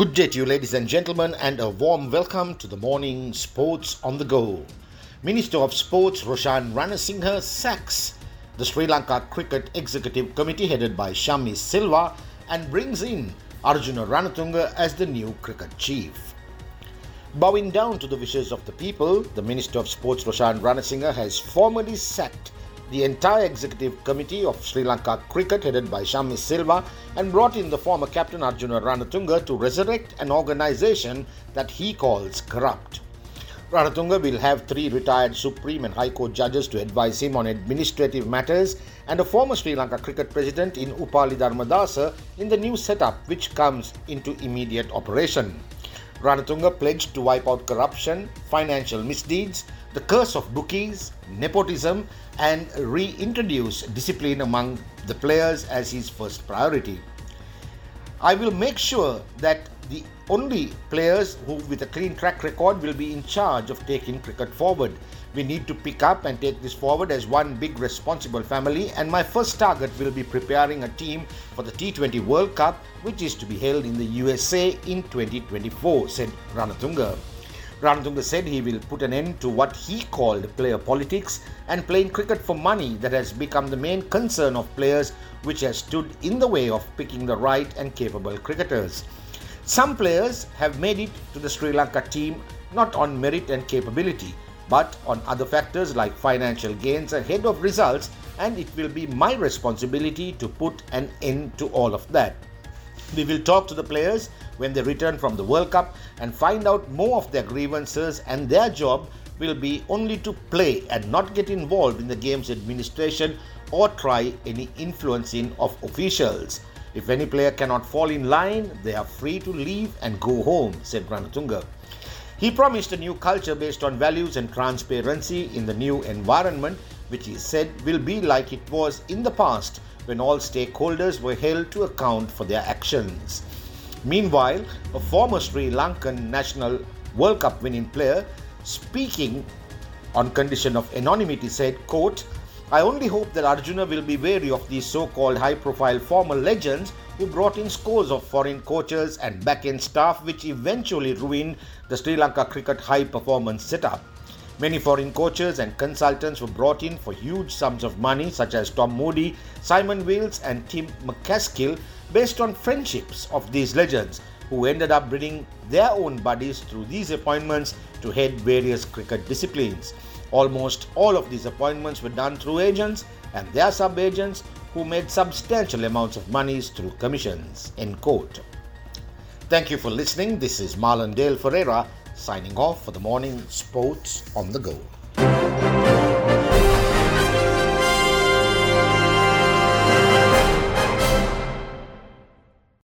Good day to you, ladies and gentlemen, and a warm welcome to the morning Sports on the Go. Minister of Sports Roshan Ranasinghe sacks the Sri Lanka Cricket Executive Committee headed by Shammi Silva and brings in Arjuna Ranatunga as the new cricket chief. Bowing down to the wishes of the people, the Minister of Sports Roshan Ranasinghe has formally sacked the entire executive committee of Sri Lanka cricket headed by Shammi Silva and brought in the former captain Arjuna Ranatunga to resurrect an organization that he calls corrupt. Ranatunga will have three retired Supreme and High Court judges to advise him on administrative matters and a former Sri Lanka cricket president in Upali Dharmadasa in the new setup which comes into immediate operation. Ranatunga pledged to wipe out corruption, financial misdeeds, the curse of bookies, nepotism, and reintroduce discipline among the players as his first priority. I will make sure that the only players who with a clean track record will be in charge of taking cricket forward. We need to pick up and take this forward as one big responsible family and my first target will be preparing a team for the T20 World Cup which is to be held in the USA in 2024 said Ranatunga. Ranatunga said he will put an end to what he called player politics and playing cricket for money that has become the main concern of players, which has stood in the way of picking the right and capable cricketers. Some players have made it to the Sri Lanka team not on merit and capability, but on other factors like financial gains ahead of results, and it will be my responsibility to put an end to all of that. We will talk to the players when they return from the World Cup and find out more of their grievances, and their job will be only to play and not get involved in the game's administration or try any influencing of officials. If any player cannot fall in line, they are free to leave and go home, said Ranatunga. He promised a new culture based on values and transparency in the new environment, which he said will be like it was in the past when all stakeholders were held to account for their actions. Meanwhile, a former Sri Lankan national World Cup winning player speaking on condition of anonymity said, quote, I only hope that Arjuna will be wary of these so-called high-profile former legends who brought in scores of foreign coaches and back-end staff which eventually ruined the Sri Lanka cricket high-performance setup. Many foreign coaches and consultants were brought in for huge sums of money, such as Tom Moody, Simon Wills, and Tim McCaskill, based on friendships of these legends, who ended up bringing their own buddies through these appointments to head various cricket disciplines. Almost all of these appointments were done through agents and their sub agents who made substantial amounts of monies through commissions. End quote. Thank you for listening. This is Marlon Dale Ferreira signing off for the morning sports on the go.